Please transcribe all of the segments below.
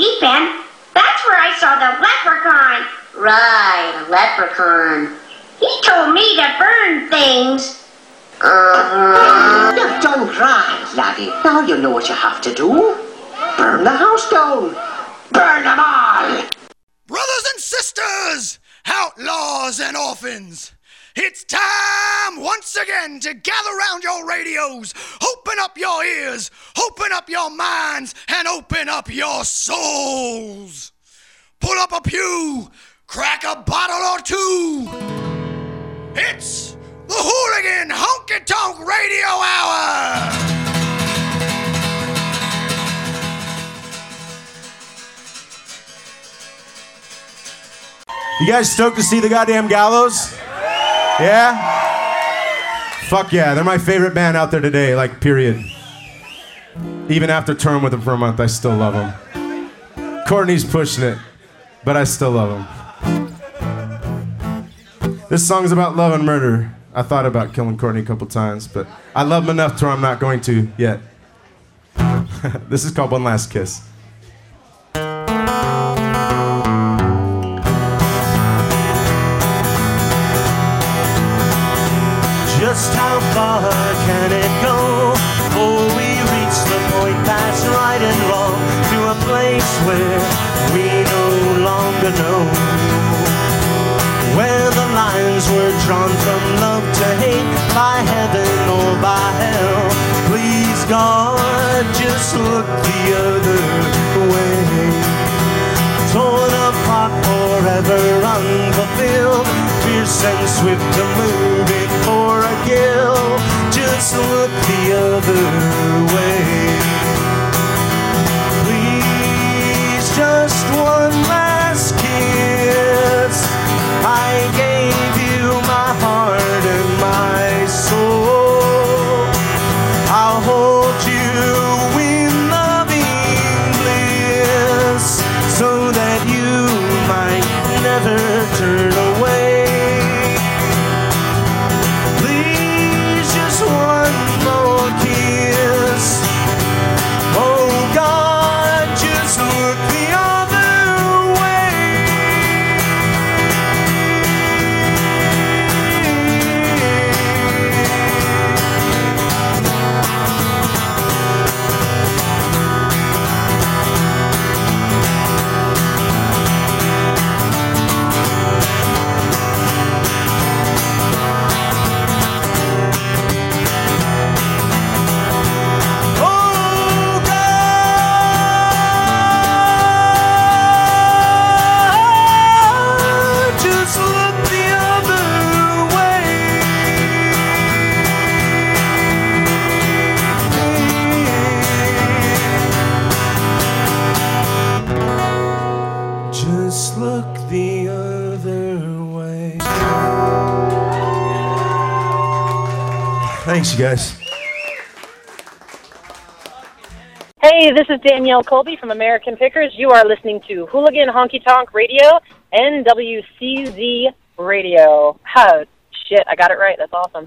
deep end. That's where I saw the leprechaun. Right, a leprechaun. He told me to burn things. Uh-huh. You've done grand, laddie. Now you know what you have to do. Burn the house down. Burn them all. Brothers and sisters, outlaws and orphans, it's time once again to gather round your radios, open up your ears, open up your minds, and open up your souls. Pull up a pew, crack a bottle or two. It's the Hooligan Honky Tonk Radio Hour. You guys stoked to see the goddamn Gallows? Yeah? Fuck yeah, they're my favorite band out there today, like, period. Even after touring with them for a month, I still love them. Courtney's pushing it, but I still love them. This song's about love and murder. I thought about killing Courtney a couple times, but I love him enough to where I'm not going to yet. this is called One Last Kiss. Far can it go before we reach the point past right and wrong to a place where we no longer know where the lines were drawn from love to hate by heaven or by hell. Please God, just look the other way torn apart forever unfulfilled fierce and swift to move it for just look the other way guys. Hey, this is Danielle Colby from American Pickers. You are listening to Hooligan Honky Tonk Radio, NWCZ Radio. Oh, shit, I got it right. That's awesome.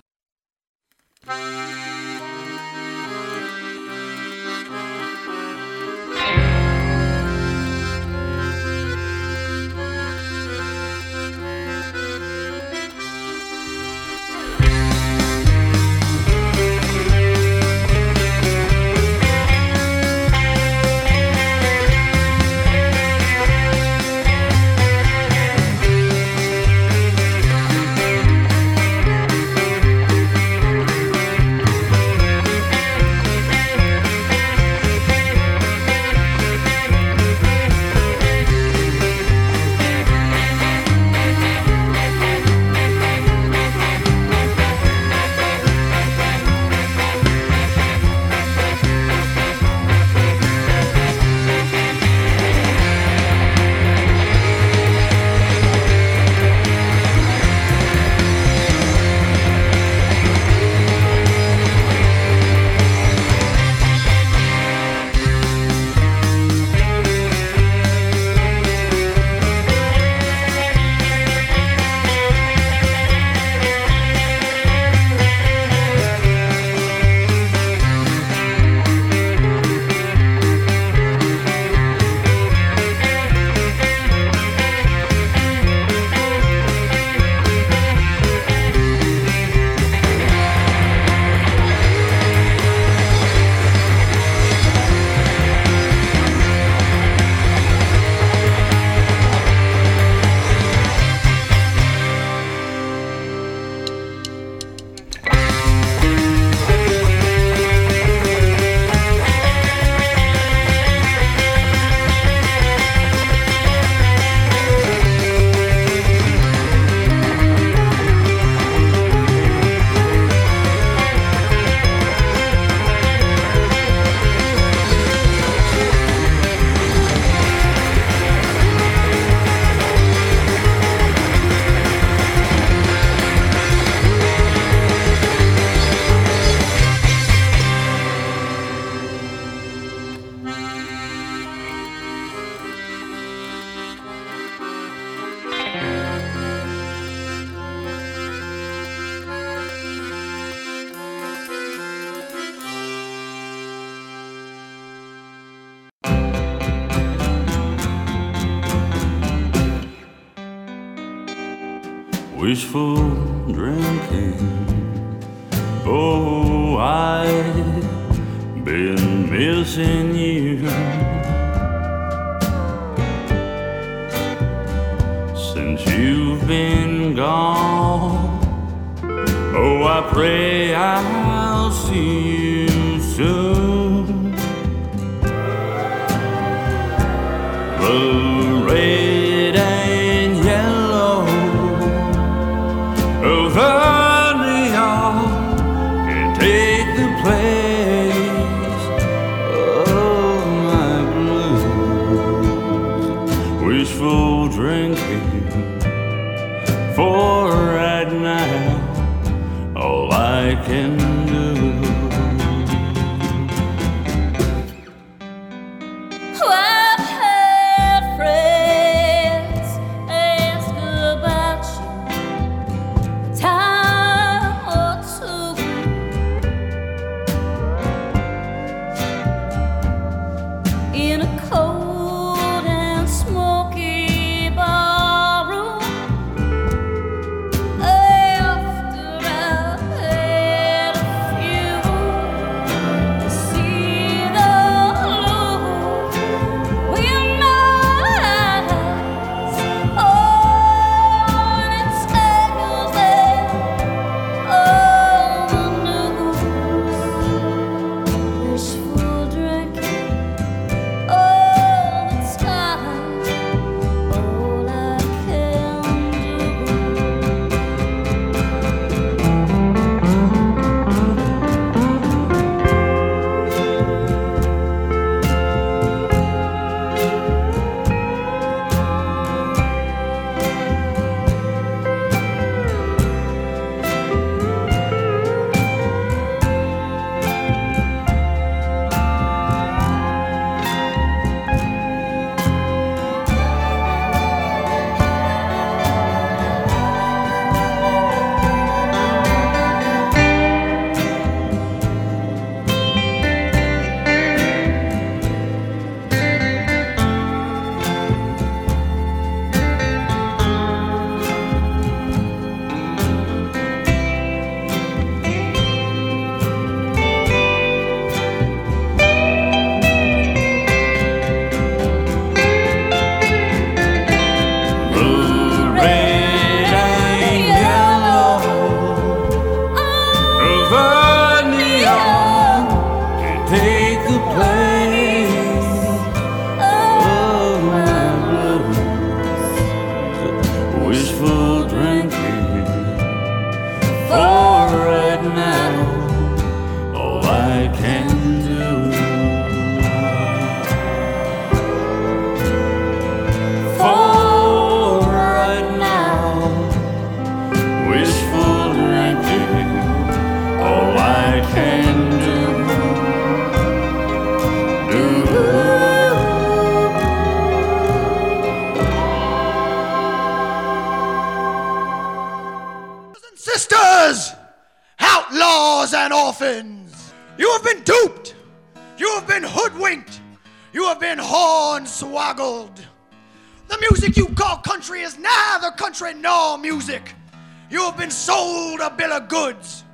Been sold a bill of goods.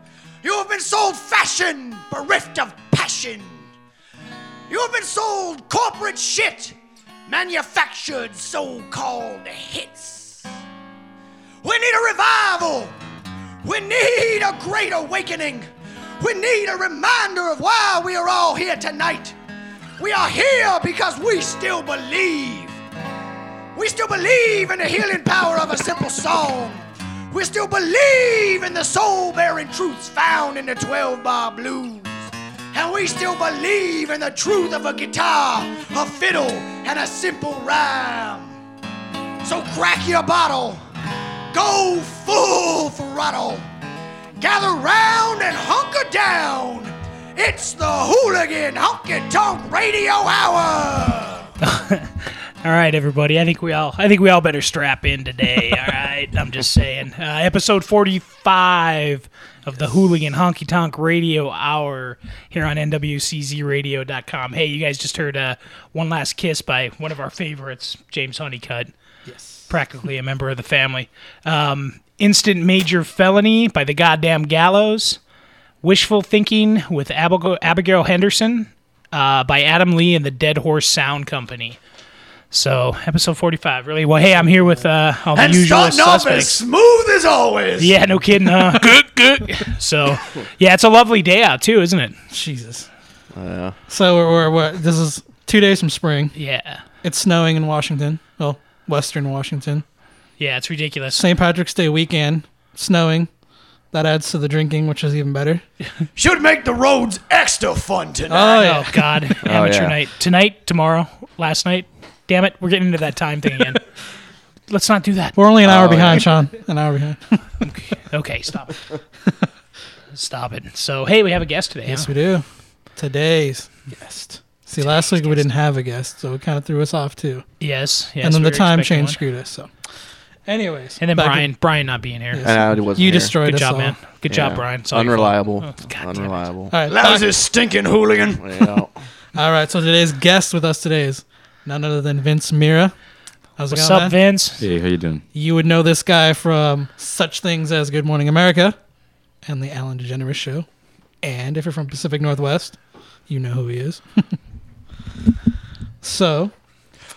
You have been sold fashion, bereft of passion. You have been sold corporate shit, manufactured so called hits. We need a revival. We need a great awakening. We need a reminder of why we are all here tonight. We are here because we still believe. We still believe in the healing power of a simple song. We still believe in the soul bearing truths found in the 12 bar blues. And we still believe in the truth of a guitar, a fiddle, and a simple rhyme. So crack your bottle, go full throttle, gather round and hunker down. It's the Hooligan Honky Tonk Radio Hour. All right, everybody. I think we all. I think we all better strap in today. All right. I'm just saying. Uh, episode 45 of the Hooligan Honky Tonk Radio Hour here on NWCZRadio.com. Hey, you guys just heard uh, "One Last Kiss" by one of our favorites, James Honeycutt. Yes. practically a member of the family. Um, Instant Major Felony by the Goddamn Gallows. Wishful Thinking with Abigail, Abigail Henderson uh, by Adam Lee and the Dead Horse Sound Company. So, episode 45. Really? Well, hey, I'm here with uh, all the And usual starting off as suspects. smooth as always. Yeah, no kidding, huh? good, good. So, yeah, it's a lovely day out, too, isn't it? Jesus. Yeah. So we're, we're, we're this is two days from spring. Yeah. It's snowing in Washington. Well, Western Washington. Yeah, it's ridiculous. St. Patrick's Day weekend, snowing. That adds to the drinking, which is even better. Should make the roads extra fun tonight. Oh yeah. Oh, God. Amateur yeah. night. Tonight, tomorrow, last night. Damn it, we're getting into that time thing again. Let's not do that. We're only an hour Oh, behind, Sean. An hour behind. Okay, stop it. stop it. So, hey, we have a guest today. yes, huh? we do. Today's guest. See, last week we didn't have a guest, so it kind of threw us off too. Yes, yes. and then we the were time expecting change one. screwed us. So, anyways, And then back in- Brian, Brian not being here. Yes. And I wasn't you here. destroyed Good us job, all. man. Good job, Yeah. Brian. It's all your fault. Unreliable. Oh, God damn it. Unreliable. All right, Lousy back- stinking hooligan. Yeah. all right. So today's guest with us today is none other than Vince Mira. How's it What's going, up, man? Vince? Hey, how you doing? You would know this guy from such things as Good Morning America and the Ellen DeGeneres Show. And if you're from Pacific Northwest, you know who he is. so,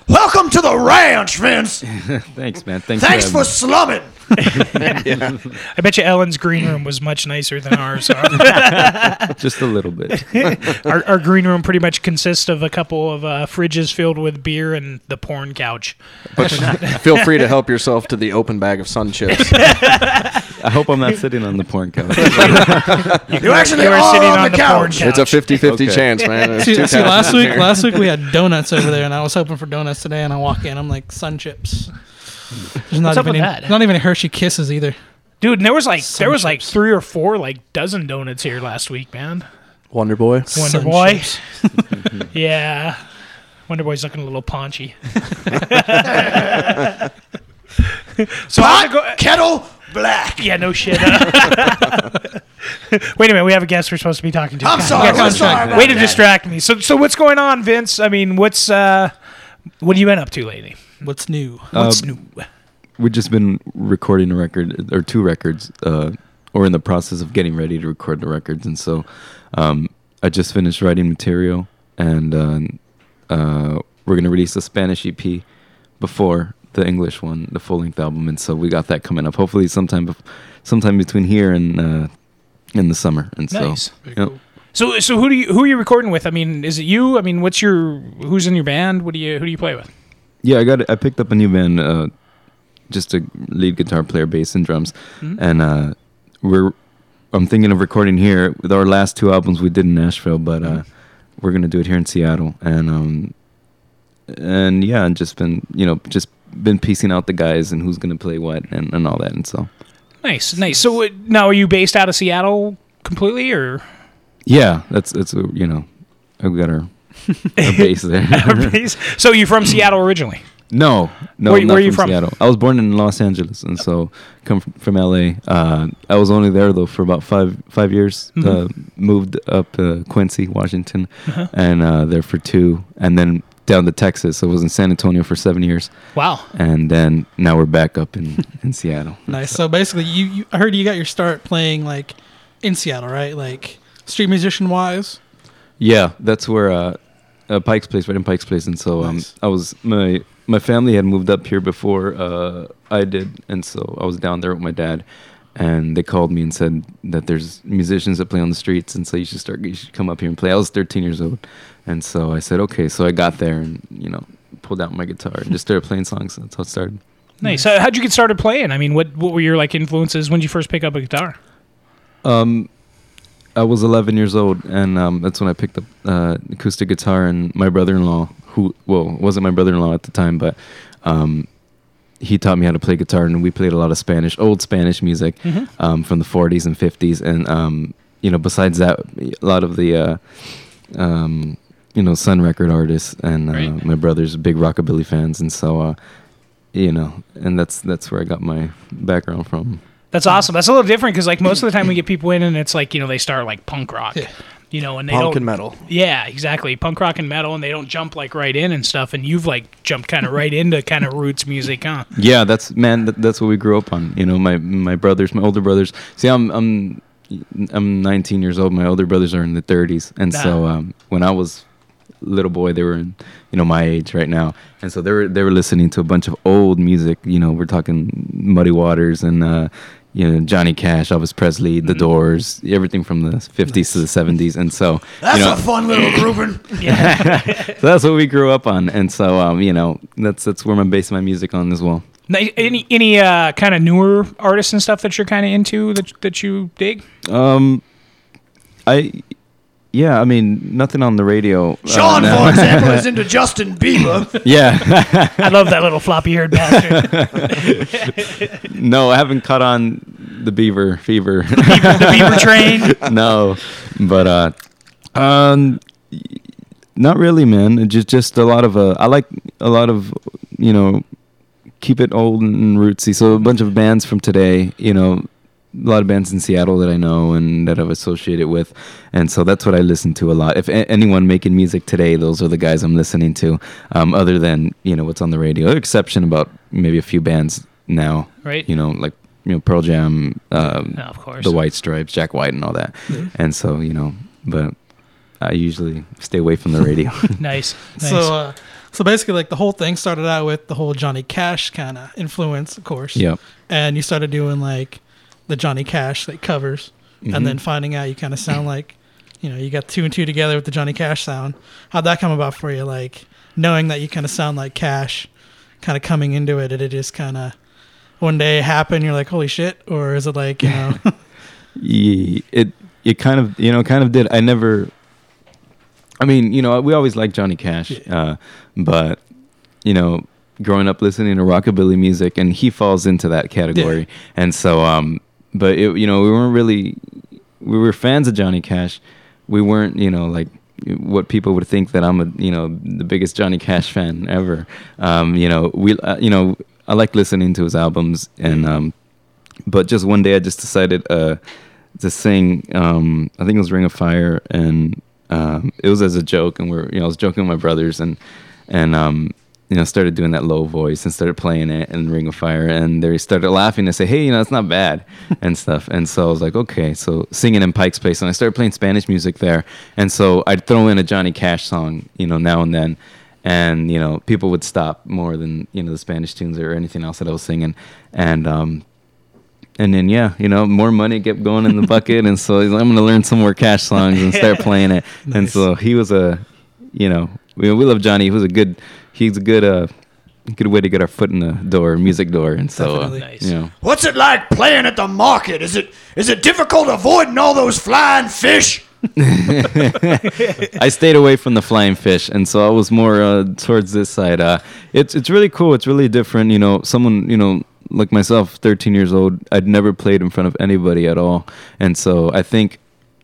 Welcome to the ranch, Vince. Thanks, man. Thanks, Thanks for for slumming. I bet you Ellen's green room was much nicer than ours. huh? having me. just a little bit. our, our green room pretty much consists of a couple of uh, fridges filled with beer and the porn couch. But feel free to help yourself to the open bag of sun chips. I hope I'm not sitting on the porn couch. You actually You are are sitting on, on the, the porn couch. couch. It's a 50-50 Okay. chance, man. See, see, last week, here. last week we had donuts over there, and I was hoping for donuts today. And I walk in, I'm like sun chips. There's not What's up even with any- that? Not even Hershey Kisses either. Dude, and there was like there was like three or four like dozen donuts here last week, man. Wonder Boy. Wonder Sun Boy. chips. Yeah. Wonder Boy's looking a little paunchy. so how's it go? Kettle, black. Yeah, no shit. uh. Wait a minute, we have a guest we're supposed to be talking to. I'm sorry. yeah, I'm sorry about Way to that. distract me. So, so what's going on, Vince? I mean, what's uh, what have you been up to lately? What's new? What's Um, new? We've just been recording a record or two records, uh, or in the process of getting ready to record the records, and so um, I just finished writing material, and uh, uh, we're gonna release a Spanish EP before the English one, the full length album, and so we got that coming up. Hopefully, sometime, bef- sometime between here and uh, in the summer, and so Nice. yep. So, so who do you who are you recording with? I mean, is it you? I mean, what's your who's in your band? What do you who do you play with? Yeah, I got. I picked up a new band, uh, just a lead guitar player, bass, and drums, and uh, we're. I'm thinking of recording here with our last two albums we did in Nashville, but uh, we're gonna do it here in Seattle, and um, and yeah, and just been you know just been piecing out the guys and who's gonna play what and, and all that, and so Nice, nice. So uh, now, are you based out of Seattle completely, or yeah, that's that's uh, you know, I've got our, our base there. so you from Seattle originally? No, no, Where- I'm where not you from, from? Seattle. I was born in Los Angeles, and so come from, from LA. Uh, I was only there though for about five five years. Mhm. Uh, moved up to Quincy, Washington, Uh-huh. and uh, there for two, and then down to Texas. I was in San Antonio for seven years. Wow. And then now we're back up in in Seattle. Nice. So basically, you, you I heard you got your start playing like in Seattle, right? Like street musician wise. Yeah, that's where uh, uh, Pike's Place, right in Pike's Place, and so um, I was my my family had moved up here before uh, I did, and so I was down there with my dad, and they called me and said that there's musicians that play on the streets, and so you should start, you should come up here and play. I was 13 years old, and so I said okay, so I got there and you know pulled out my guitar and just started playing songs. And that's how it started. Nice. So how'd you get started playing? I mean, what what were your like influences when did you first pick up a guitar? Um, I was 11 years old, and um, that's when I picked up uh, acoustic guitar. And my brother-in-law, who well wasn't my brother-in-law at the time, but um, he taught me how to play guitar, and we played a lot of Spanish, old Spanish music Mhm. um, from the 40s and 50s. And um, you know, besides that, a lot of the uh, um, you know Sun record artists, and uh, my brother's big rockabilly fans, and so uh, you know, and that's that's where I got my background from. That's awesome. That's a little different because like most of the time we get people in and it's like you know they start like punk rock, You know, and they Punk don't and metal. Yeah, exactly. Punk rock and metal, and they don't jump like right in and stuff. And you've like jumped kind of right into kind of roots music, huh? Yeah, that's man. That, that's what we grew up on. You know, my my brothers, my older brothers. See, I'm I'm I'm 19 years old. My older brothers are in the 30s, and so um, when I was little boy, they were in you know my age right now, and so they were they were listening to a bunch of old music. You know, we're talking Muddy Waters and. Uh, you know Johnny Cash, Elvis Presley, Mm-hmm. The Doors, everything from the 50s to the 70s, and so That's you know, a fun little grouping. so that's what we grew up on, and so um, you know that's that's where I'm basing my music on as well. Now, Any any uh, kind of newer artists and stuff that you're kind of into that that you dig? Um, I, yeah, I mean, nothing on the radio. uh, Sean, no. for example, is into Justin Bieber. yeah. I love that little floppy haired bastard. no, I haven't caught on the Beaver fever. the Beaver train? no, but uh, um, not really, man. It Just just a lot of uh, I like a lot of you know, keep it old and rootsy. So a bunch of bands from today, you know. A lot of bands in Seattle that I know and that I've associated with, and so that's what I listen to a lot. If a- anyone making music today, those are the guys I'm listening to. Um, other than you know what's on the radio, exception about maybe a few bands now, Right. You know, like you know Pearl Jam, um, Yeah, of course. the White Stripes, Jack White, and all that. Mhm. And so you know, but I usually stay away from the radio. nice. nice. So, uh, so basically, like the whole thing started out with the whole Johnny Cash kind of influence, of course. Yep. And you started doing like the Johnny Cash like covers, Mhm. and then finding out you kind of sound like, you know, you got two and two together with the Johnny Cash sound. How'd that come about for you? Like knowing that you kind of sound like Cash, kind of coming into it, did it just kind of one day happen? You're like, holy shit, or is it like you know? It it kind of you know kind of did. I never. I mean, you know, we always liked Johnny Cash, uh, but you know, growing up listening to rockabilly music, and he falls into that category. And so, um, but it, you know, we weren't really we were fans of Johnny Cash. We weren't, you know, like what people would think that I'm a, you know, the biggest Johnny Cash fan ever. Um, you know, we, uh, you know, I like listening to his albums, and um, but just one day I just decided uh, to sing. Um, I think it was Ring of Fire, and um, it was as a joke, and we're, you know, I was joking with my brothers, and and um, you know, started doing that low voice and started playing it in Ring of Fire, and they started laughing and say, "Hey, you know, it's not bad," and stuff. And so I was like, "Okay," so singing in Pike's Place, and I started playing Spanish music there, and so I'd throw in a Johnny Cash song, you know, now and then. And you know, people would stop more than you know the Spanish tunes or anything else that I was singing, and um, and then yeah, you know, more money kept going in the bucket, and so like, I'm gonna learn some more Cash songs and start playing it. And so he was a, you know, we, we love Johnny. He was a good, he's a good, uh, good way to get our foot in the door, music door. And so, uh, Definitely. you know, What's it like playing at the market? Is it is it difficult avoiding all those flying fish? I stayed away from the flying fish, and so I was more uh, towards this side. Uh, it's it's really cool. It's really different. You know, someone you know like myself, 13 years old, I'd never played in front of anybody at all, and so I think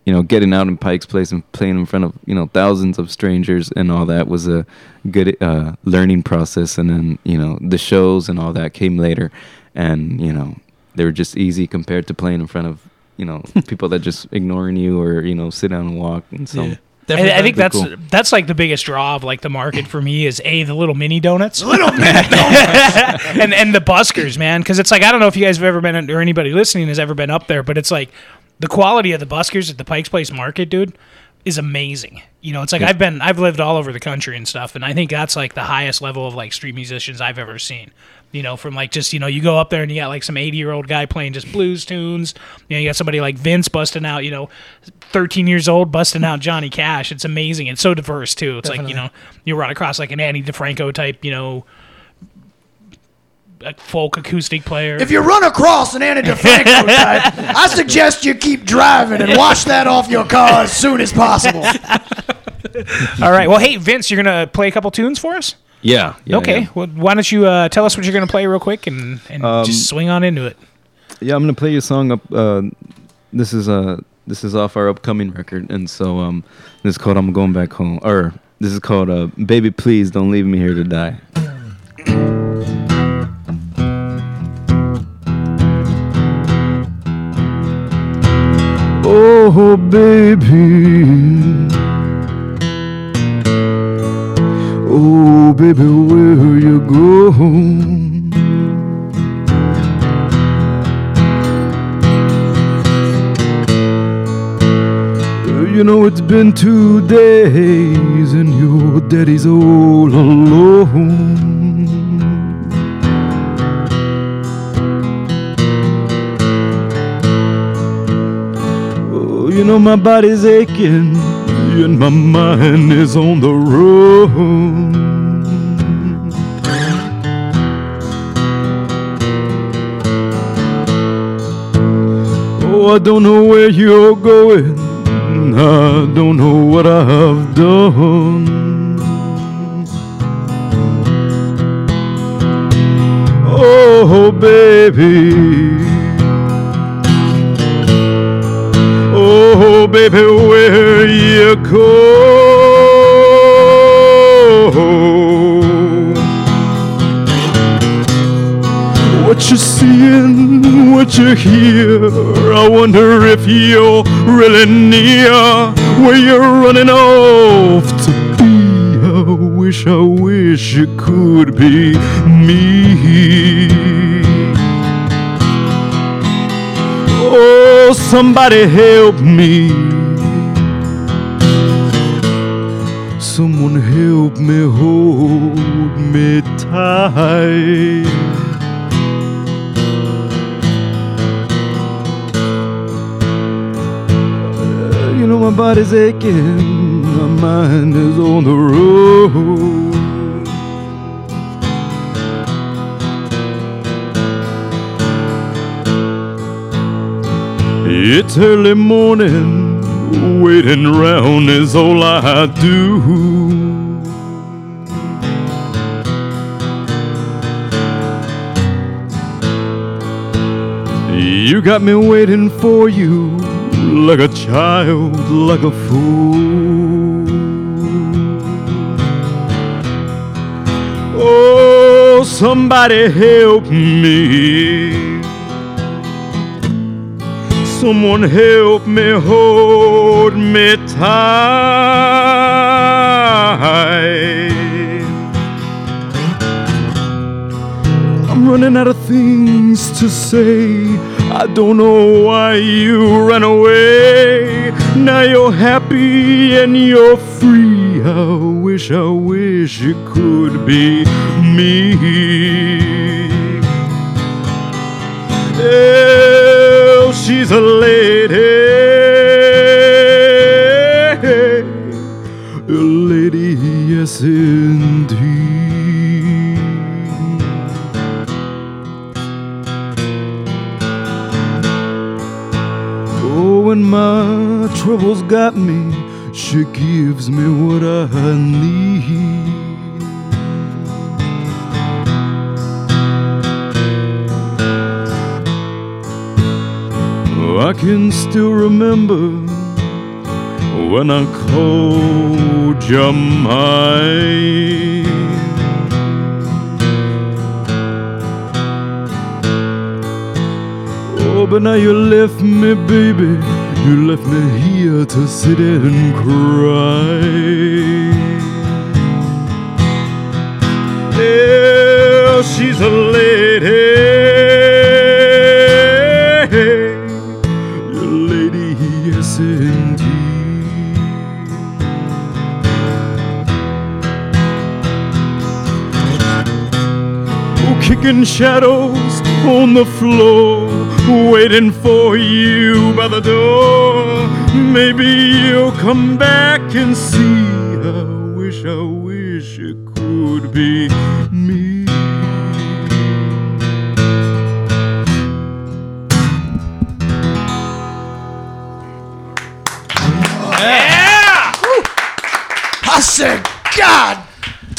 you know getting out in Pike's Place and playing in front of you know thousands of strangers and all that was a good uh, learning process. And then you know the shows and all that came later, and you know they were just easy compared to playing in front of you know people that just ignoring you or you know sit down and walk and so. I, I think that's Cool. that's like the biggest draw of like the market for me is a the little mini donuts, little mini donuts, and and the buskers, man. Because it's like I don't know if you guys have ever been or anybody listening has ever been up there, but it's like the quality of the buskers at the Pikes Place Market, dude, is amazing. You know, it's like Yeah. I've been I've lived all over the country and stuff, and I think that's like the highest level of like street musicians I've ever seen. You know, from like just you know you go up there and you got like some eighty year old guy playing just blues tunes. You know, you got somebody like Vince busting out. You know, thirteen years old busting out Johnny Cash. It's amazing. It's so diverse too. It's like you know you run across like an Ani DiFranco type. You know. A folk acoustic player. If you run across an Ani DiFranco type, I suggest you keep driving and wash that off your car as soon as possible. All right. Well, hey Vince, you're gonna play a couple tunes for us. Yeah. yeah okay. yeah. Well, why don't you uh, tell us what you're gonna play real quick and, and Um, just swing on into it. Yeah, I'm gonna play you a song up. Uh, this is uh this is off our upcoming record, and so um this is called "I'm Going Back Home," or this is called uh, "Baby Please Don't Leave Me Here to Die." Oh, baby. Oh, baby, where you go? You know it's been two days and your daddy's all alone. My body's aching and my mind is on the road. Oh, I don't know where you're going. I don't know what I've done. Oh, baby. Oh, baby, where you go? What you seeing, what you hear? I wonder if you're really near where you're running off to be. I wish, I wish it could be me. Somebody help me. Someone help me hold me tight. You know my body's aching, my mind is on the road. It's early morning, waiting round is all I do. You got me waiting for you like a child, like a fool. Oh, somebody help me. Someone help me hold me tight. I'm running out of things to say. I don't know why you ran away. Now you're happy and you're free. I wish, I wish it could be me. Oh, she's a lady. A lady, yes, indeed. Oh, when my troubles got me, she gives me what I need. I can still remember when I called you mine. Oh, but now you left me, baby. You left me here to sit and cry. Yeah, she's a lady. Kicking shadows on the floor, waiting for you by the door. Maybe you'll come back and see. I wish, I wish it could be me. Yeah! I said, God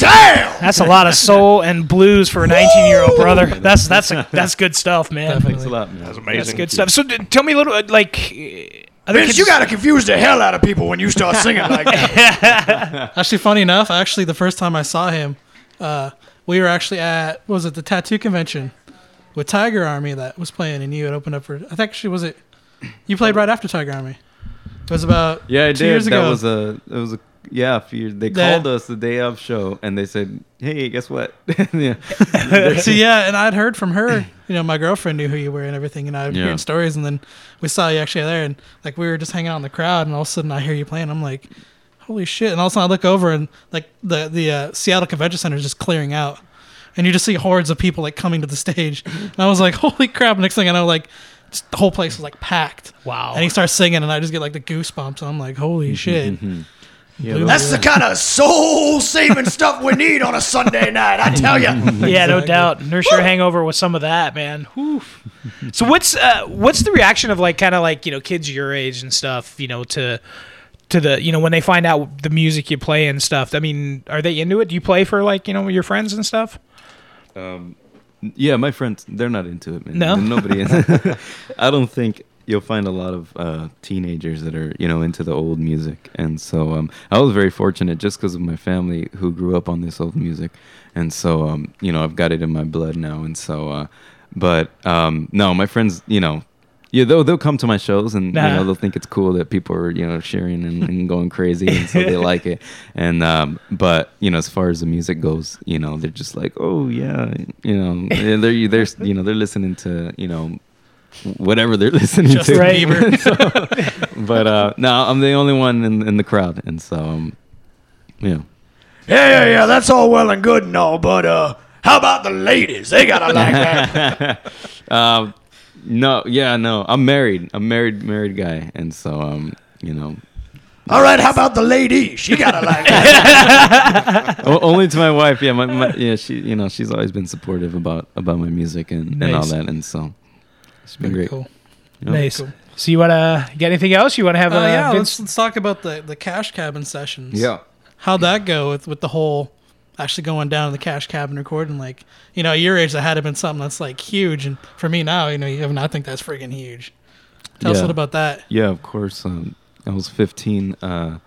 damn! That's a lot of soul and blues for a 19 year old brother. That's that's a, that's good stuff, man. Thanks a lot, man. That's That's good stuff. So, d- tell me a little, uh, like, I think Vince, you gotta confuse the hell out of people when you start singing like that. Actually, funny enough, actually, the first time I saw him, uh, we were actually at what was it the tattoo convention with Tiger Army that was playing, and you had opened up for. I think actually was it you played right after Tiger Army. It was about Yeah, I two did. years that ago. was a. It was a. Yeah, a few. They Yeah. called us the day of show, and they said, "Hey, guess what?" yeah. so yeah, and I'd heard from her. You know, my girlfriend knew who you were and everything, and I was Yeah. hearing stories. And then we saw you actually there, and like we were just hanging out in the crowd, and all of a sudden I hear you playing. I'm like, holy shit! And all of a sudden I look over, and like the the uh, Seattle Convention Center is just clearing out, and you just see hordes of people like coming to the stage. And I was like, holy crap! Next thing I know, like. just the whole place was like packed. Wow. And he starts singing, and I just get like the goosebumps. And I'm like, holy shit. Blew That's me the kind of soul saving stuff we need on a Sunday night, I tell you. Yeah, no doubt. Nurse your hangover with some of that, man. Whew. So what's uh, what's the reaction of like kind of like you know kids your age and stuff, you know, to to the you know when they find out the music you play and stuff. I mean, are they into it? Do you play for like you know your friends and stuff? Um, yeah, my friends, they're not into it, man. No? nobody. I don't think you'll find a lot of uh, teenagers that are, you know, into the old music, and so um, I was very fortunate just because of my family who grew up on this old music, and so um, you know I've got it in my blood now, and so, uh, but um, no, my friends, you know. Yeah, they'll they'll come to my shows and you Uh-huh. know they'll think it's cool that people are you know cheering and, and going crazy. And so they like it. And um but you know as far as the music goes you know they're just like oh yeah. You know they're they're, they're you know they're listening to you know whatever they're listening Justin to Bieber. So- but uh no I'm the only one in in the crowd and so um yeah Yeah, yeah, yeah, that's all well and good and all, but uh, how about the ladies? They gotta like that. um, no, yeah, no. I'm married. I'm married, married guy, and so um, you know, All right, how about the lady? She gotta like that. o- only to my wife. Yeah, my, my yeah, she, you know, she's always been supportive about about my music and, and all that, and so it's been great. cool. Yep. Nice. So you wanna get anything else? You wanna have Uh, a yeah, good let's, let's talk about the, the cash cabin sessions. Yeah. How'd that go with, with the whole actually going down to the cash cabin recording? Like, you know, at your age, that had to have been something that's like huge. And for me now, you know, you have, I think that's freaking huge. Tell us a little about that. Yeah, of course. Um, I was 15, uh,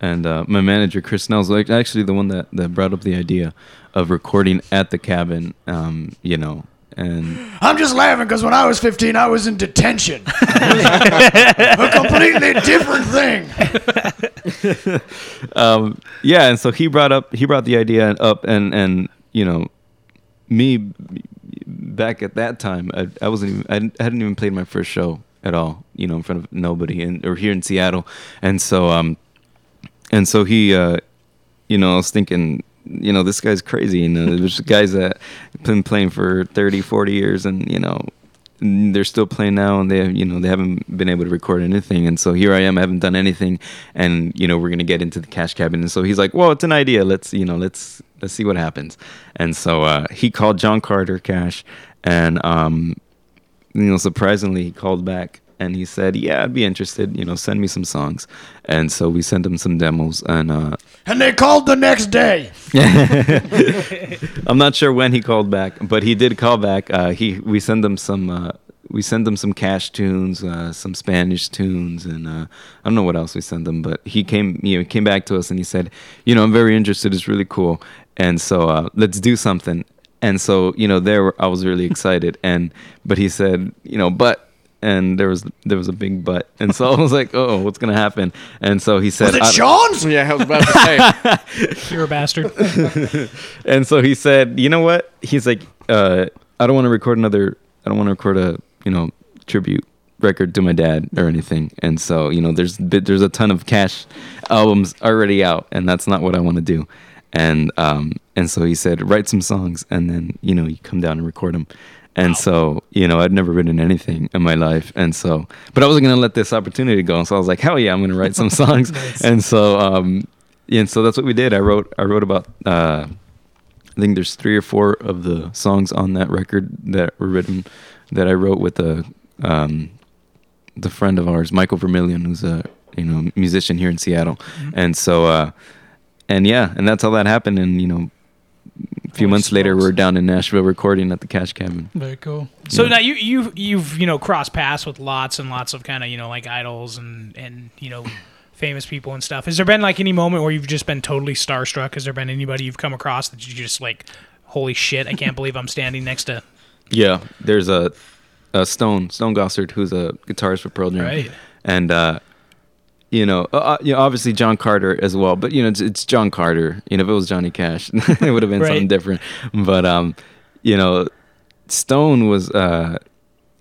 and uh, my manager Chris Snell's like actually the one that, that brought up the idea of recording at the cabin. Um, you know, and I'm just laughing because when I was 15, I was in detention. a completely different thing. um, yeah, and so he brought up he brought the idea up, and and you know, me back at that time, I, I wasn't even I hadn't- even played my first show at all, you know, in front of nobody, and or here in Seattle, and so um, and so he, uh, you know, I was thinking. You know, this guy's crazy. You know, there's guys that have been playing for 30, 40 years, and you know, they're still playing now and they you know they haven't been able to record anything. And so here I am I haven't done anything and you know we're gonna get into the cash cabin. And so he's like well it's an idea. Let's you know let's let's see what happens. And so uh, he called John Carter Cash and um you know surprisingly he called back and he said yeah I'd be interested. You know send me some songs and so we sent him some demos and uh And they called the next day. I'm not sure when he called back, but he did call back. Uh, he we send them some uh, we send him some cash tunes, uh, some Spanish tunes, and uh, I don't know what else we sent them. But he came you know he came back to us and he said, you know, I'm very interested. It's really cool, and so uh, let's do something. And so you know there I was really excited, and but he said, you know, but. And there was there was a big butt, and so I was like, "Oh, what's gonna happen?" And so he said, Was it Sean's? Yeah, I was about to say. You're a bastard. and so he said, "You know what?" He's like, uh, "I don't want to record another. I don't want to record a you know tribute record to my dad or anything." And so you know, there's there's a ton of Cash albums already out, and that's not what I want to do. And um and so he said, "Write some songs, and then you know you come down and record them." And so, you know, I'd never written anything in my life. And so, but I wasn't going to let this opportunity go. So I was like, hell yeah, I'm going to write some songs. And so, um, and so that's what we did. I wrote, I wrote about, uh, I think there's three or four of the songs on that record that were written that I wrote with a, um, the friend of ours, Michael Vermillion, who's a, you know, musician here in Seattle. And so, uh, and yeah, and that's how that happened. And, you know, a few months later, we're down in Nashville recording at the Cash Cabin. Very cool. So now you you you've you know crossed paths with lots and lots of kind of you know like idols and and you know famous people and stuff. Has there been like any moment where you've just been totally starstruck? Has there been anybody you've come across that you just like, holy shit, I can't believe I'm standing next to? Yeah, there's a, a Stone Stone Gossard who's a guitarist for Pearl Jam, Right. and uh, you know, uh, uh, you know, obviously John Carter as well, but you know, it's, it's John Carter. You know, if it was Johnny Cash, it would have been Right. something different. But um, you know, Stone was uh,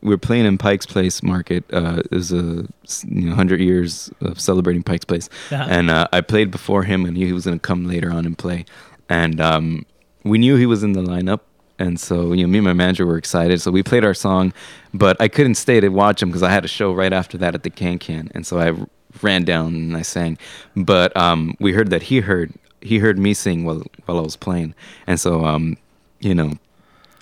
we were playing in Pike's Place Market. Uh, it was a you know hundred years of celebrating Pike's Place, Uh-huh. and uh, I played before him, and he was going to come later on and play, and um, we knew he was in the lineup. And so, you know, me and my manager were excited. So we played our song, but I couldn't stay to watch him because I had a show right after that at the Can Can. And so I ran down and I sang. But um, we heard that he heard he heard me sing while while I was playing. And so, um, you know,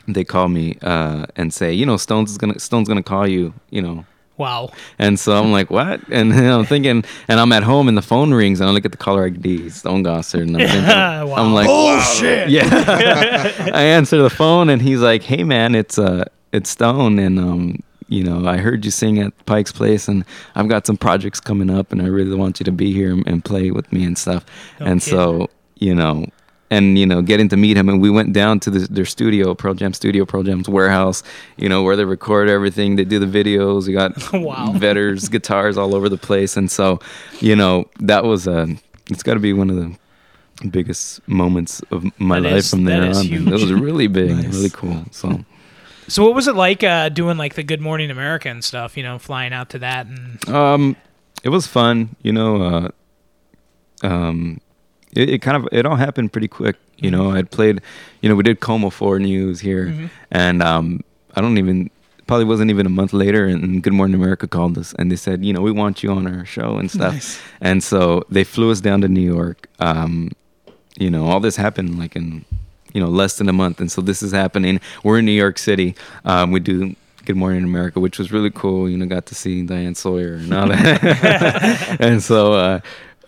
they call me uh, and say, you know, Stone's is gonna Stone's gonna call you, you know. Wow. And so I'm like, what? And then I'm thinking, and I'm at home and the phone rings and I look at the caller ID, Stone Gossard, and I'm thinking, Wow. I'm like, Bullshit. Yeah. I answer the phone and he's like, hey man, it's uh, it's Stone, and um, you know, I heard you sing at Pike's Place, and I've got some projects coming up, and I really want you to be here and, and play with me and stuff. and so, you know, and you know, getting to meet him, and we went down to the, their studio, Pearl Jam studio, Pearl Jam's warehouse, you know, where they record everything. They do the videos. We got Wow. Vedder's guitars all over the place, and so, you know, that was uh, it's got to be one of the biggest moments of my That life is- from that there on. huge. It was really big, Nice. really cool. So. So what was it like uh, doing like the Good Morning America and stuff? You know, flying out to that and Um, it was fun, you know. Uh, um, it, it kind of it all happened pretty quick. You know, I'd played, you know, we did KOMO Four News here, Mhm. and um, I don't even probably wasn't even a month later, and Good Morning America called us and they said, you know, we want you on our show and stuff. Nice. And so they flew us down to New York. Um, you know, all this happened like in, you know, less than a month. And so this is happening. We're in New York City. Um, we do Good Morning America, which was really cool. You know, got to see Diane Sawyer and all that. and so uh,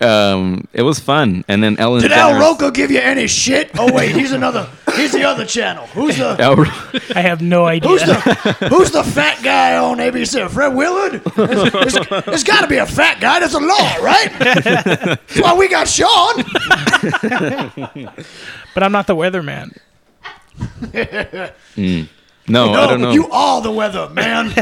um, it was fun. And then Ellen Did Al DeGeneres- Roker give you any shit? Oh wait, he's another. He's the other channel. Who's the? Al Ro- I have no idea. Who's the Who's the fat guy on ABC? Fred Willard? There's, there's got to be a fat guy. That's a law, right? That's why we got Sean. but I'm not the weatherman. Mm. No, I don't know. You are the weather, man.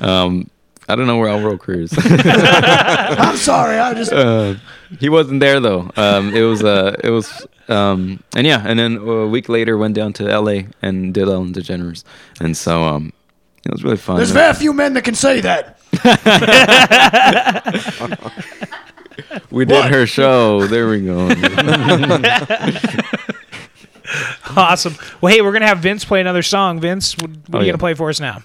I don't know where Al Roker is. I'm sorry. I just. uh, he wasn't there though. Um, it was uh, it was um, and yeah, and then a week later went down to L.A. and did Ellen DeGeneres, and so um, it was really fun. There's very few men that can say that. we did What? her show. There we go. awesome. Well, hey, we're gonna have Vince play another song. Vince, what, what Oh, are you yeah. gonna play for us now?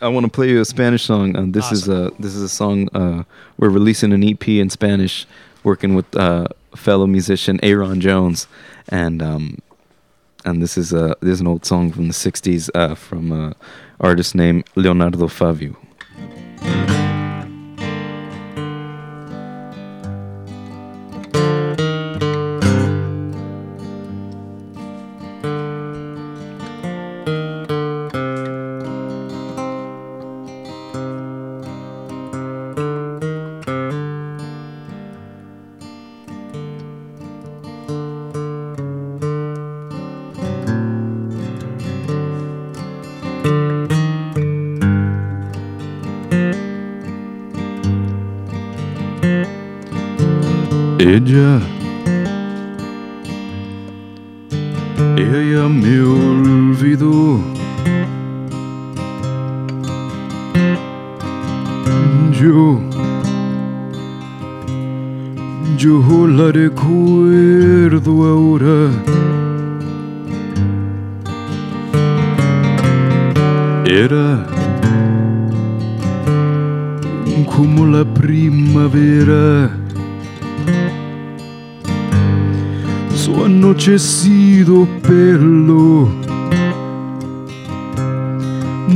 I want to play you a Spanish song. Um, this is a this is a song. Uh, we're releasing an EP in Spanish, working with uh, fellow musician Aaron Jones, and um, and this is a this is an old song from the '60s uh, from a artist named Leonardo Favio. Edja. Su anochecido pelo,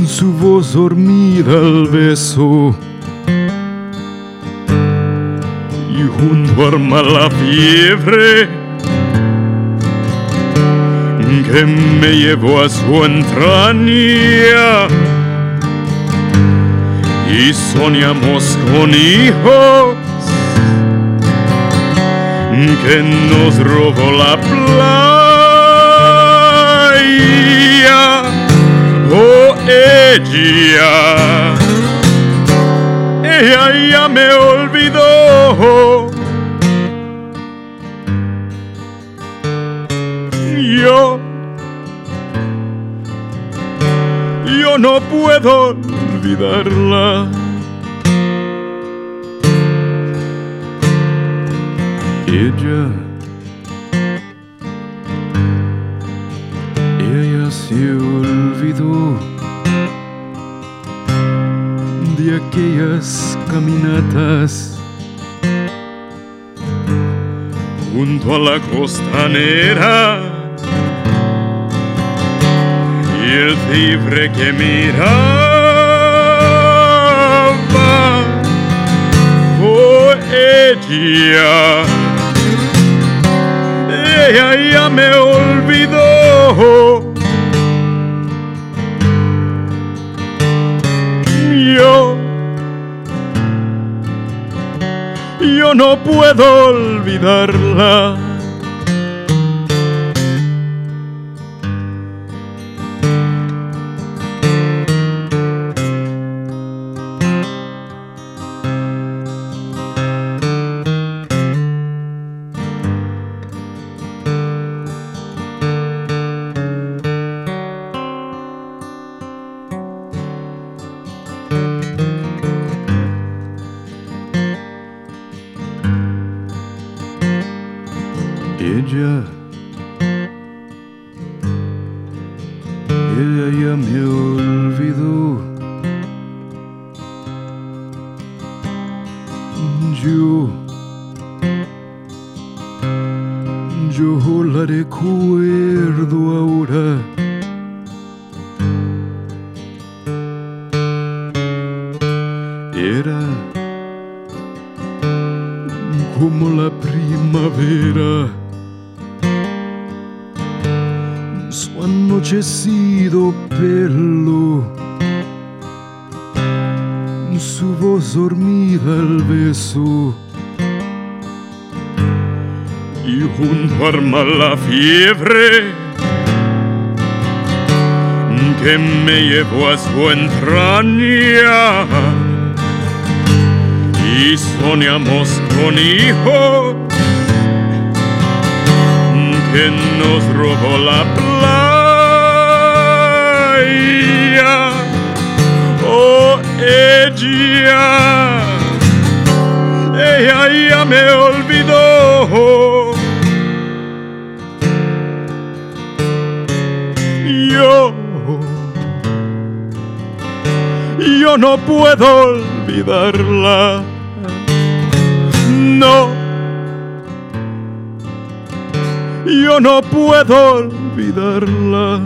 su voz dormida al beso, y junto arma la fiebre que me llevó a su entraña. Y soñamos con hijos que nos robó la playa. Oh, ella, ella me olvidó. Yo, yo no puedo olvidarla. Ella, ella se olvidó de aquellas caminatas. Junto a la costanera. Y el cifre que miraba oh ella ella ya me olvidó yo yo no puedo olvidarla. Fiebre que me llevó a su entraña y soñamos con hijos que nos robó la playa. Oh, ella, ella me olvidó. Yo no puedo olvidarla. No, yo no puedo olvidarla.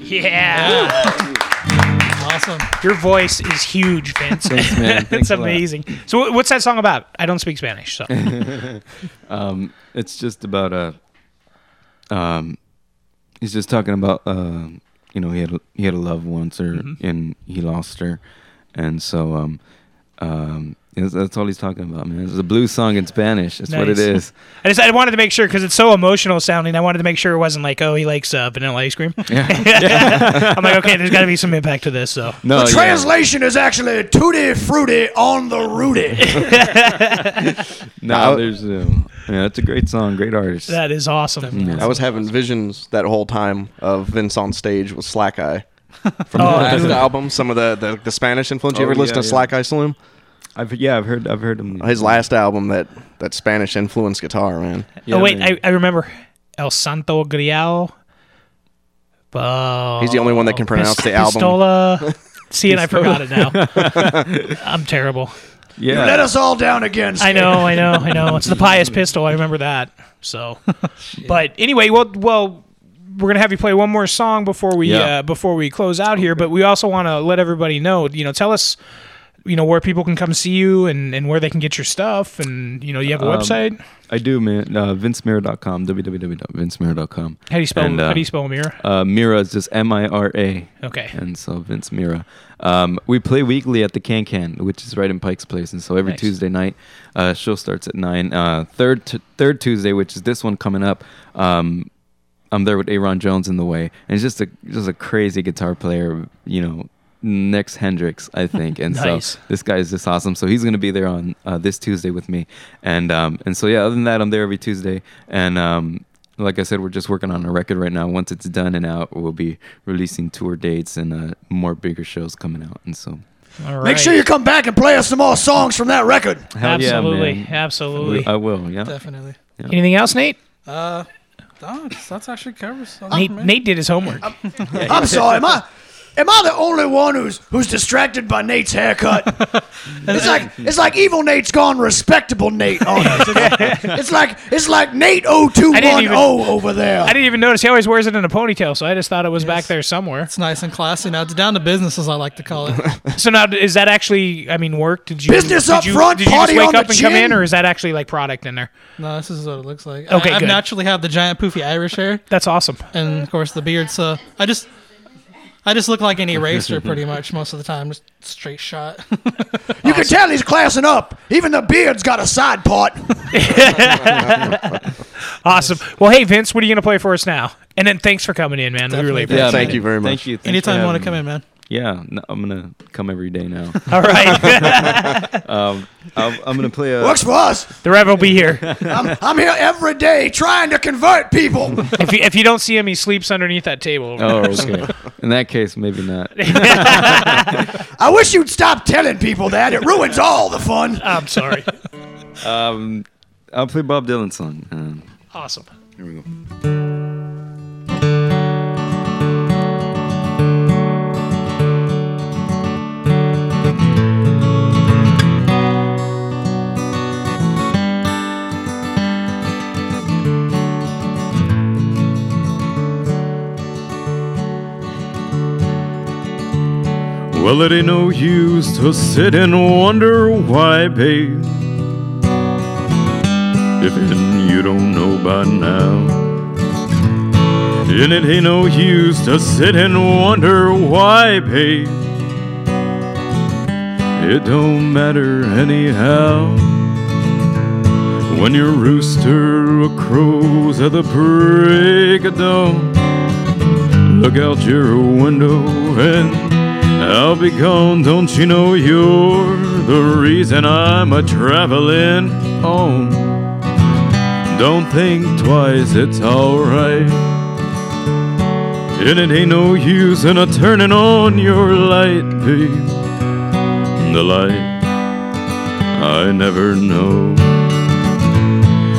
Yeah. Awesome. Your voice is huge, Vince. Thanks, man. it's Thanks a lot. amazing. So, what's that song about? I don't speak Spanish, so. um, it's just about a. Um, he's just talking about uh, you know he had a, he had a loved once or Mhm. and he lost her, and so um, um, that's, that's all he's talking about, man. It's a blues song in Spanish. That's what it is. I just I wanted to make sure because it's so emotional sounding. I wanted to make sure it wasn't like, oh, he likes uh, vanilla ice cream. I'm like, okay, there's got to be some impact to this. So No, the yeah. translation is actually tutti frutti on the Rudy. No, there's uh, yeah, it's a great song, great artist. that is awesome. Yeah. I was having visions that whole time of Vince on stage with Slackeye. From Oh, the last album, some of the, the, the Spanish influence. You Oh, ever listen to yeah. Slack Eye Saloon? I've yeah, I've heard I've heard him. His last album, that that Spanish influence guitar, man. oh wait, I, I remember El Santo Grial. Oh, He's the only one that can pronounce the album. Pistola. See, and I forgot it now. I'm terrible. You let us all down again. I know, I know, I know. It's the pious pistol. I remember that. So, but anyway, well, well, we're gonna have you play one more song before we Yeah. uh, before we close out here. But we also want to let everybody know. You know, tell us, you know, where people can come see you and and where they can get your stuff. And you know, you have a Um, website. I do, man. Uh, VinceMira.com, www.vincemira.com. How do you spell- And, how do you spell Mira? Uh, Mira is just M I R A. Okay. And so Vince Mira. Um, we play weekly at the Can Can, which is right in Pike's Place, and so every Nice. Tuesday night, uh, show starts at nine. Uh, third t- third Tuesday, which is this one coming up. Um, I'm there with Aaron Jones in the way, and it's just a just a crazy guitar player. You know, next Hendrix, I think. And Nice. so this guy is just awesome. So he's gonna be there on uh, this Tuesday with me, and um, and so yeah. Other than that, I'm there every Tuesday, and um, like I said, we're just working on a record right now. Once it's done and out, we'll be releasing tour dates and uh, more bigger shows coming out. And so, Make sure you come back and play us some more songs from that record. Hell Absolutely, man. absolutely. I will. Yeah, Definitely. Yeah. Anything else, Nate? Uh, oh, that's actually covers. Nate, Nate did his homework. I'm sorry, am I, am I the only one who's who's distracted by Nate's haircut? it's like it's like evil Nate's gone respectable Nate on us. It's, it's like it's like Nate I didn't 0210 over there. I didn't even notice. He always wears it in a ponytail, so I just thought it was back there somewhere. It's nice and classy. Now it's down to business, as I like to call it. So now, is that actually? I mean, work? Did you Business did up you, front, Did you just party wake on up the and come in, chin. or is that actually like product in there? No, this is what it looks like. Okay, I, I good. naturally have the giant poofy Irish hair. That's awesome. And of course the beard. So I just, I just look like an eraser pretty much most of the time, just straight shot. You can tell he's classing up. Even the beard's got a side part. awesome. Well, hey Vince, what are you gonna play for us now? And then thanks for coming in, man. We really Definitely. appreciate Thank it. you very much. Thank you. Thanks Anytime you wanna come in, man. Yeah, no, I'm gonna come every day now. All right. um, I'm, I'm gonna play a. Works for us. The Rev will be here. I'm, I'm here every day trying to convert people. if you if you don't see him, he sleeps underneath that table. over Oh, okay. In that case, maybe not. I wish you'd stop telling people that. It ruins all the fun. I'm sorry. Um, I'll play Bob Dylan's song. Um, Awesome. Here we go. Well, it ain't no use to sit and wonder why, babe. If it, you don't know by now. And it ain't no use to sit and wonder why, babe. It don't matter anyhow. When your rooster crows at the break of dawn, look out your window and I'll be gone. Don't you know you're the reason I'm a traveling on? Don't think twice, it's alright. And it ain't no use in a turning on your light, babe. The light I never know.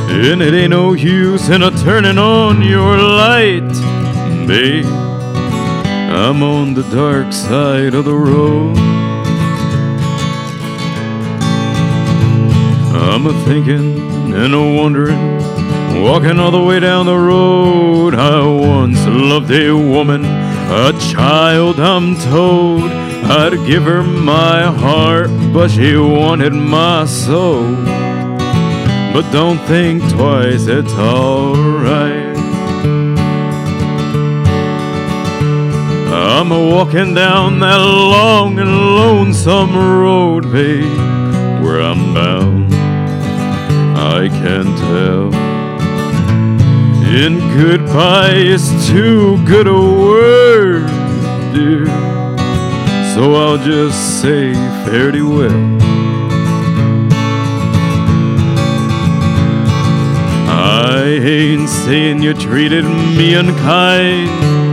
And it ain't no use in a turning on your light, babe. I'm on the dark side of the road. I'm a thinking and a wondering, walking all the way down the road. I once loved a woman, a child, I'm told. I'd give her my heart, but she wanted my soul. But don't think twice, it's alright. I'm walking down that long and lonesome road, babe, where I'm bound. I can't tell. And goodbye is too good a word, dear. So I'll just say fare well. I ain't saying you treated me unkind.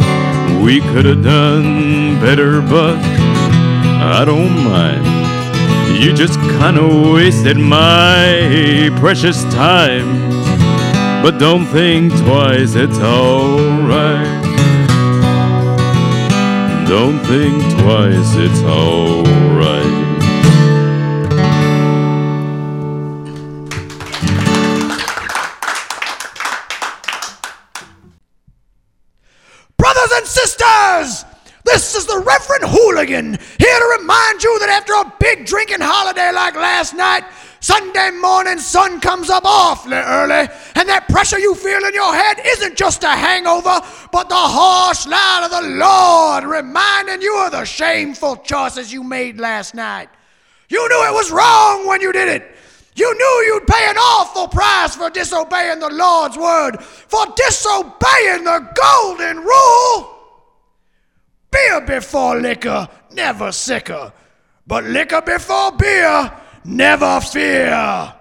We could have done better, but I don't mind. You just kinda wasted my precious time. But don't think twice, it's alright. Don't think twice, it's alright. Reverend here to remind you that after a big drinking holiday like last night, Sunday morning sun comes up awfully early, and that pressure you feel in your head isn't just a hangover, but the harsh light of the Lord reminding you of the shameful choices you made last night. You knew it was wrong when you did it. You knew you'd pay an awful price for disobeying the Lord's word, for disobeying the golden rule. Beer before liquor, never sicker. But liquor before beer, never fear.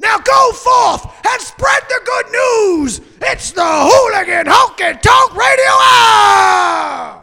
Now go forth and spread the good news. It's the Hooligan Honky Tonk Radio Hour!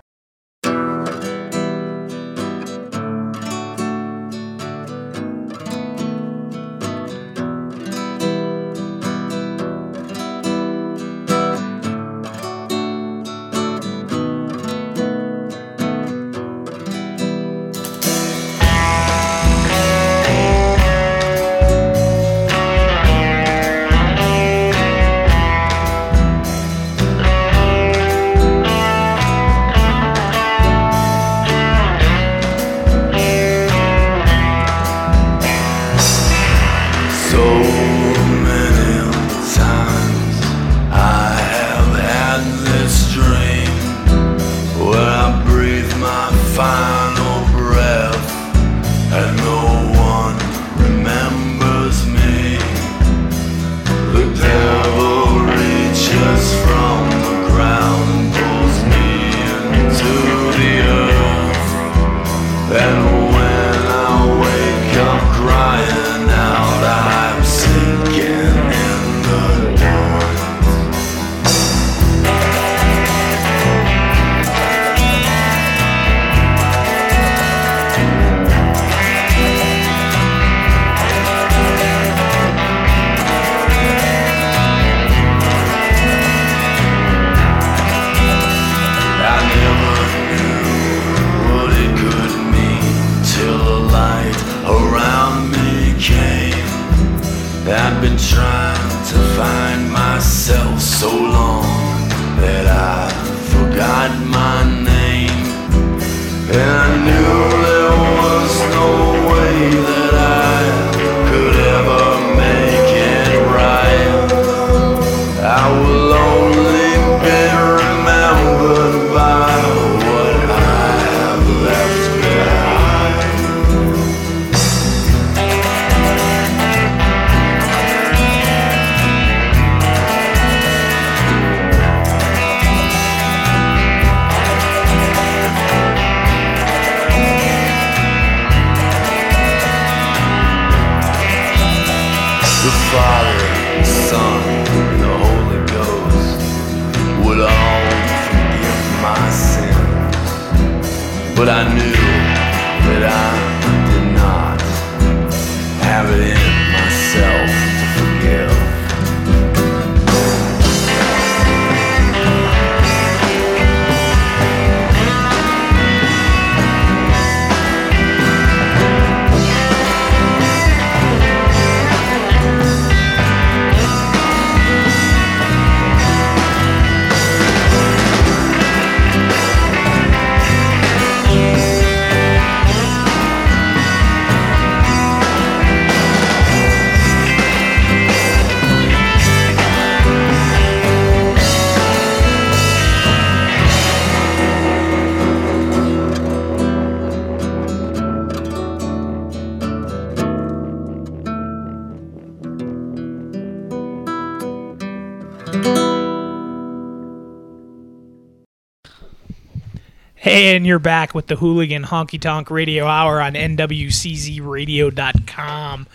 You're back with the Hooligan Honky Tonk Radio Hour on NWCZRadio.com,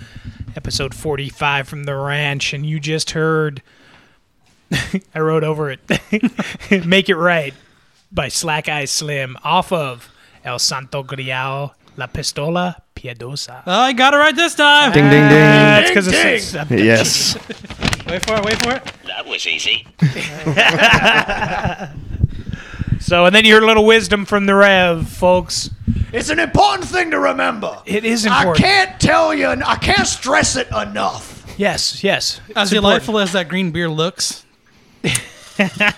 episode 45 from the ranch. And you just heard, I wrote over it, Make It Right by Slackeye Slim off of El Santo Grial La Pistola Piedosa. Oh, I got it right this time. Ding, ding, ding. Ah, it's 'cause it's- Ding, it's- Yes. Wait for it. Wait for it. That was easy. So, and then you heard a little wisdom from the Rev, folks. It's an important thing to remember. It is important. I can't tell you, I can't stress it enough. Yes, yes. As It's important. delightful as that green beer looks,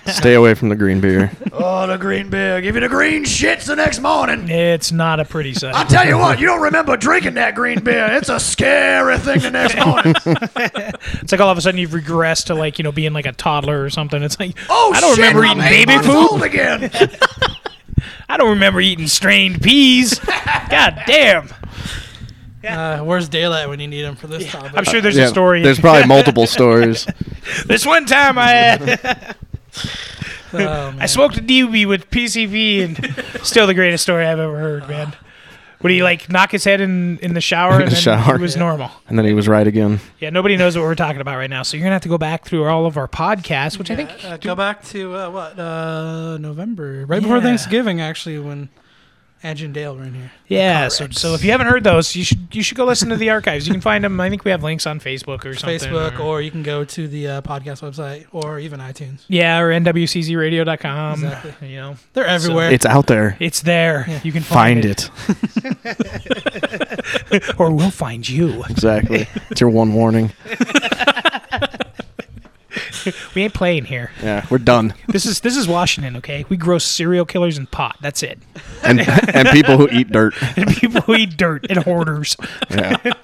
Stay away from the green beer. Oh, the green beer. Give you the green shits the next morning. It's not a pretty sight. I tell you what, you don't remember drinking that green beer. It's a scary thing the next morning. It's like all of a sudden you've regressed to like you know being like a toddler or something. It's like Oh, I don't shit, remember I'm eating baby food. old again. I don't remember eating strained peas. God damn. Uh, where's daylight when you need him for this topic? I'm sure there's Yeah, a story. there's probably multiple stories. this one time I had. Oh, I smoked a doobie with PCV and still the greatest story I've ever heard, man. Would he like knock his head in in the shower In and the then shower. it was normal? And then he was right again. Yeah, nobody knows what we're talking about right now, so you're gonna have to go back through all of our podcasts, which I think Uh, go back to uh, what uh, November, right before Yeah. Thanksgiving, actually, when Edge and Dale were in here. Yeah, so, so if you haven't heard those, you should you should go listen to the archives. You can find them. I think we have links on Facebook or something. Facebook, or- or you can go to the uh, podcast website, or even iTunes. yeah, or nwczradio.com. Exactly. You know, They're everywhere. It's out there. It's there. Yeah. You can Find find, it. or we'll find you. Exactly. It's your one warning. We ain't playing here. Yeah, we're done. This is this is Washington, okay? We grow serial killers and pot. That's it. And and people who eat dirt. and people who eat dirt and hoarders. Yeah.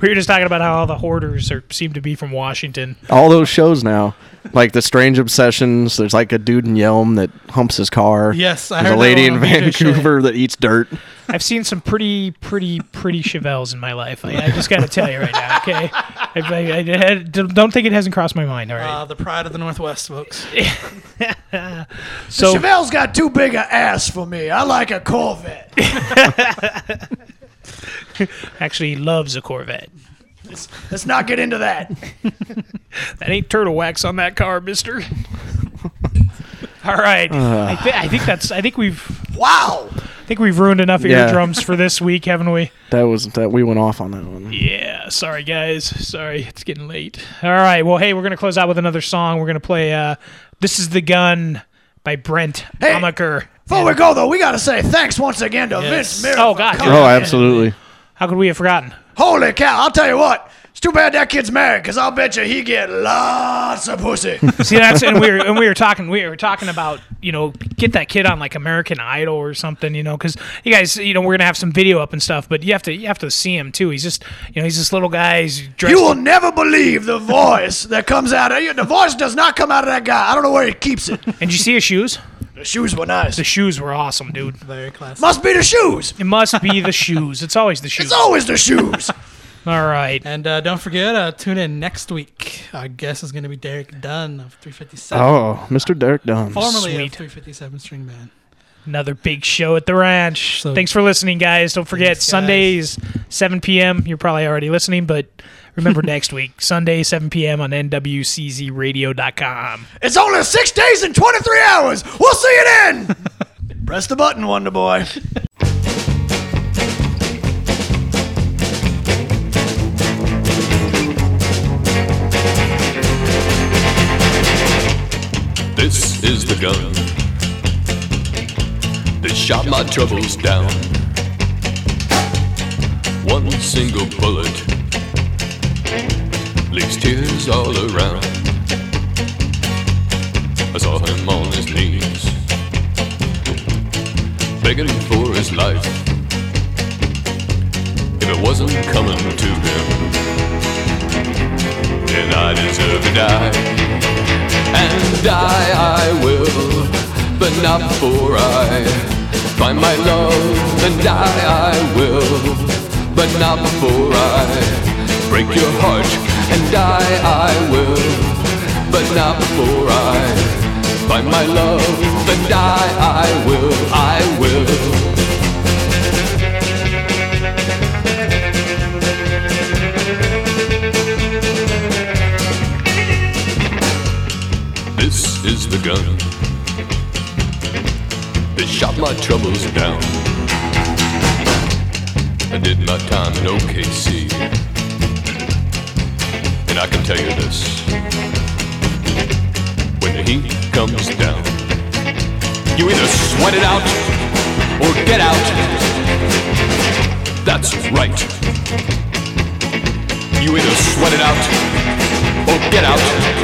we were just talking about how all the hoarders are seem to be from Washington. All those shows now, like the Strange Obsessions. There's like a dude in Yelm that humps his car. Yes, I There's heard a lady one in Vancouver that eats dirt. I've seen some pretty, pretty, pretty Chevelles in my life. I, I just got to tell you right now, okay? I, I, I had- don't think it hasn't crossed my mind. All right. Uh, the pride of the Northwest, folks. so the Chevelle's got too big a ass for me. I like a Corvette. actually, loves a Corvette. Let's, let's not get into that. That ain't turtle wax on that car, Mister. All right. Uh. I, thi- I think that's. I think we've. Wow. I think we've ruined enough Yeah. eardrums for this week, haven't we? That was that we went off on that one. Yeah, sorry guys. Sorry, it's getting late. All right, well, hey, we're gonna close out with another song. We're gonna play uh, "This Is the Gun" by Brent Hey, Amaker. Before we go, though, we got to say thanks once again to Yes. Vince Miller. Oh, for God, coming Oh, absolutely. How could we have forgotten? Holy cow! I'll tell you what. It's too bad that kid's married, cause I'll bet you he get lots of pussy. See, that's and we were and we were talking we were talking about you know get that kid on like American Idol or something, you know, because you guys you know we're gonna have some video up and stuff, but you have to you have to see him too. He's just you know he's this little guy. He's dressed. you will never believe the voice that comes out of you. The voice does not come out of that guy. I don't know where he keeps it. and you see his shoes? The shoes were nice. The shoes were awesome, dude. Very classic. Must be the shoes. It must be the shoes. It's always the shoes. It's always the shoes. All right. And uh, don't forget, uh, tune in next week. Our guest is going to be Derek Dunn of 357. Oh, Mr. Derek Dunn. Formerly Sweet. of 357 String Band. Another big show at the ranch. So- Thanks for listening, guys. Don't forget Thanks, guys. Sundays, 7 p.m. You're probably already listening, but remember next week, Sunday, 7 p.m. on NWCZRadio.com. It's only six days and 23 hours. We'll see you then. Press the button, Wonder Boy. This is the gun that shot my troubles down. One single bullet leaves tears all around. I saw him on his knees, begging for his life. If it wasn't coming to him, then I deserve to die and die I will, but not before I find my love, and die I will, but not before I break your heart, and die I will, but not before I find my love, and die I will, I will. This is the gun that shot my troubles down. I did my time in OKC, and I can tell you this: when the heat comes down, you either sweat it out or get out. That's right. You either sweat it out or get out.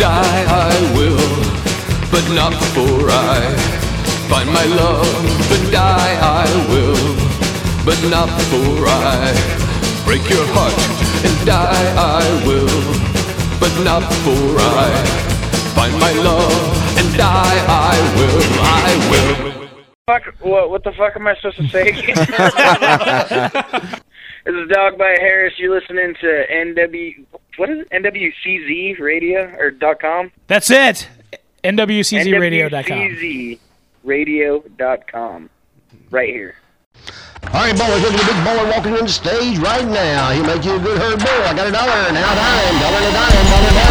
Die I will, but not for I find my love and die I will, but not for I break your heart and die I will, but not for I find my love and die I will, I will. Fuck, what, what the fuck am I supposed to say? this is Dog by Harris. You're listening to NW, what is it? NWCZ radio or dot com? That's it. N W C Z NWCZRadio.com. NWCZradio.com. Right here. All right, boys, look at the big boy walking on the stage right now. He'll make you a good herd bull. I got a dollar and now, dime, dollar to dime, dollar dime.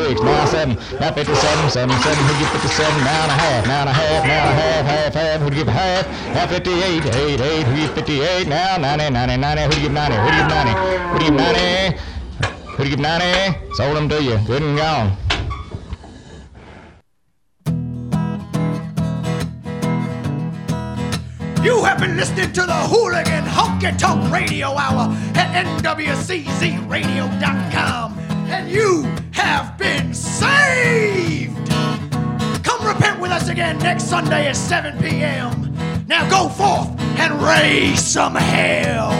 56, now 7. Now 57, 7, 7, who get 57, now and a half, now a half, now a half, half, half, who get half. Now 58, 8, 8, who get 58, now 90, 90, 90, who get 90, who get 90, who get 90. Who get 90? Sold them to you. Good and gone. You have been listening to the Hooligan Honky Tonk Radio Hour at NWCZRadio.com, and you again next Sunday at 7 p.m. Now go forth and raise some hell.